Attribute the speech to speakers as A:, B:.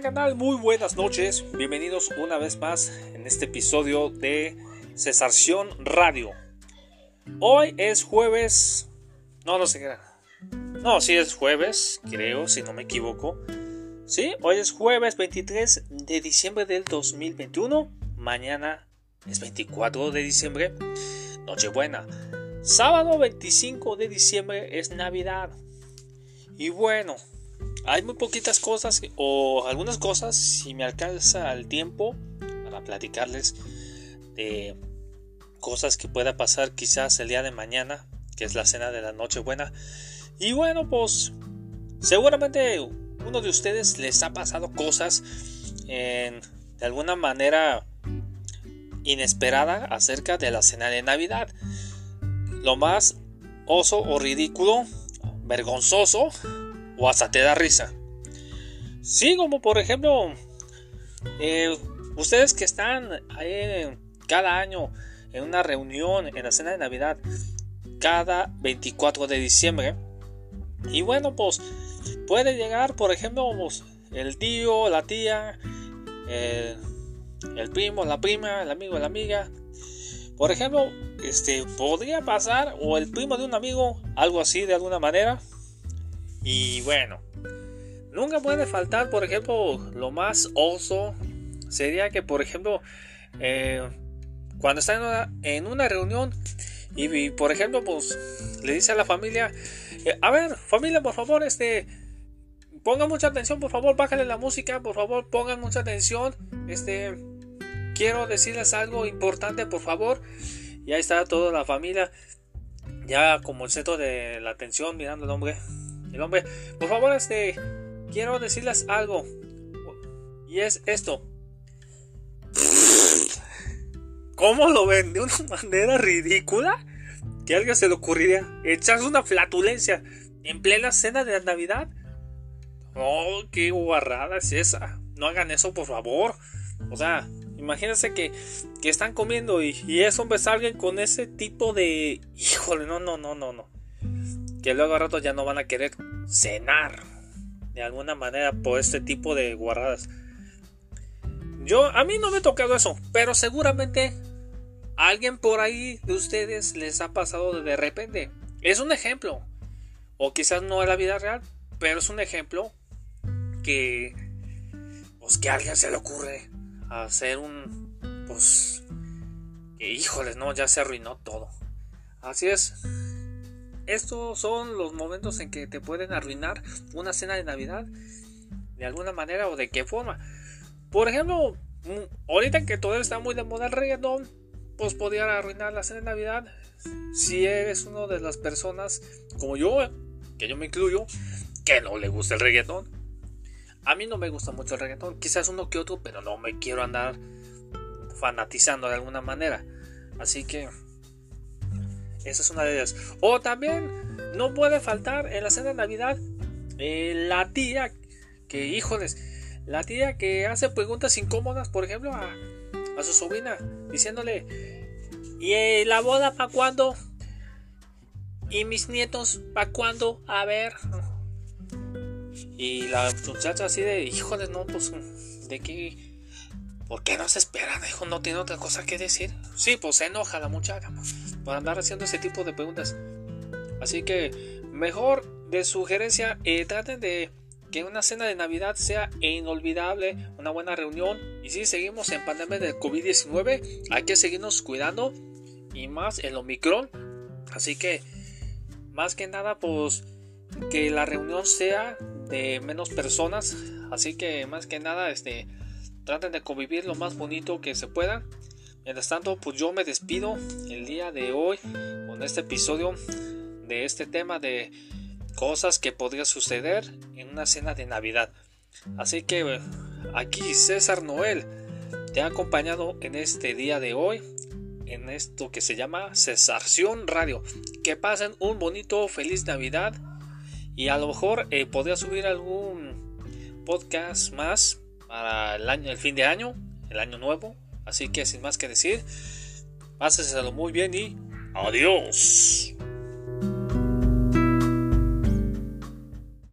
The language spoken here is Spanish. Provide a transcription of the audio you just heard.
A: canal? Muy buenas noches. Bienvenidos una vez más en este episodio de Cesarción Radio. Hoy es jueves. No, no sé qué era. No, sí es jueves, creo, si no me equivoco. Sí, hoy es jueves 23 de diciembre del 2021. Mañana es 24 de diciembre. Nochebuena. Sábado 25 de diciembre es Navidad. Y bueno, hay muy poquitas cosas o algunas cosas, si me alcanza el tiempo para platicarles de cosas que pueda pasar quizás el día de mañana, que es la cena de la Nochebuena. Y bueno, pues seguramente uno de ustedes les ha pasado cosas de alguna manera inesperada acerca de la cena de Navidad. Lo más oso o ridículo, vergonzoso o hasta te da risa. Sí, como por ejemplo, eh, ustedes que están ahí cada año en una reunión en la cena de Navidad, cada 24 de diciembre. Y bueno, pues puede llegar, por ejemplo, pues, el tío, la tía, el, el primo, la prima, el amigo, la amiga. Por ejemplo, este podría pasar o el primo de un amigo, algo así de alguna manera. Y bueno, nunca puede faltar, por ejemplo, lo más oso sería que, por ejemplo, eh, cuando está en una, reunión y, por ejemplo, pues le dice a la familia, eh, a ver, familia, por favor, este, pongan mucha atención, por favor, bájale la música, por favor, pongan mucha atención, este, quiero decirles algo importante, por favor. Y ahí está toda la familia, ya como el centro de la atención, mirando al hombre. El hombre, por favor, este, quiero decirles algo. Y es esto. ¿Cómo lo ven? De una manera ridícula. Que a alguien se le ocurriría echarse una flatulencia en plena cena de Navidad. Oh, qué guarrada es esa. No hagan eso, por favor. O sea, imagínense que, que están comiendo y, y es hombre alguien con ese tipo de. Híjole, no, no, no, no, no que luego a rato ya no van a querer cenar de alguna manera por este tipo de guardadas. Yo, a mí no me ha tocado eso, pero seguramente alguien por ahí de ustedes les ha pasado de repente. Es un ejemplo, o quizás no es la vida real, pero es un ejemplo que, pues que a alguien se le ocurre hacer un, pues, que híjoles, no, ya se arruinó todo. Así es estos son los momentos en que te pueden arruinar una cena de Navidad de alguna manera o de qué forma. Por ejemplo, mm, ahorita que todo está muy de moda el reggaetón, pues podría arruinar la cena de Navidad si eres una de las personas como yo, que yo me incluyo, que no le gusta el reggaetón. A mí no me gusta mucho el reggaetón, quizás uno que otro, pero no me quiero andar fanatizando de alguna manera. Así que esa es una de ellas. O también no puede faltar en la cena de Navidad eh, la tía que, híjoles, la tía que hace preguntas incómodas, por ejemplo, a, su sobrina, diciéndole, ¿y eh, la boda para cuándo? ¿Y mis nietos para cuándo? A ver. Y la muchacha así de, híjoles, no, pues, ¿de qué? ¿Por qué no se espera? Dijo, no tiene otra cosa que decir. Sí, pues se enoja la muchacha por andar haciendo ese tipo de preguntas. Así que mejor de sugerencia, eh, traten de que una cena de Navidad sea inolvidable, una buena reunión. Y si seguimos en pandemia del COVID-19, hay que seguirnos cuidando y más el Omicron. Así que, más que nada, pues que la reunión sea de menos personas. Así que, más que nada, este traten de convivir lo más bonito que se pueda. Mientras tanto, pues yo me despido el día de hoy con este episodio de este tema de cosas que podría suceder en una cena de Navidad. Así que aquí César Noel te ha acompañado en este día de hoy en esto que se llama Cesarción Radio. Que pasen un bonito feliz Navidad y a lo mejor eh, podría subir algún podcast más para el año, el fin de año, el año nuevo. Así que sin más que decir, páseselo muy bien y adiós.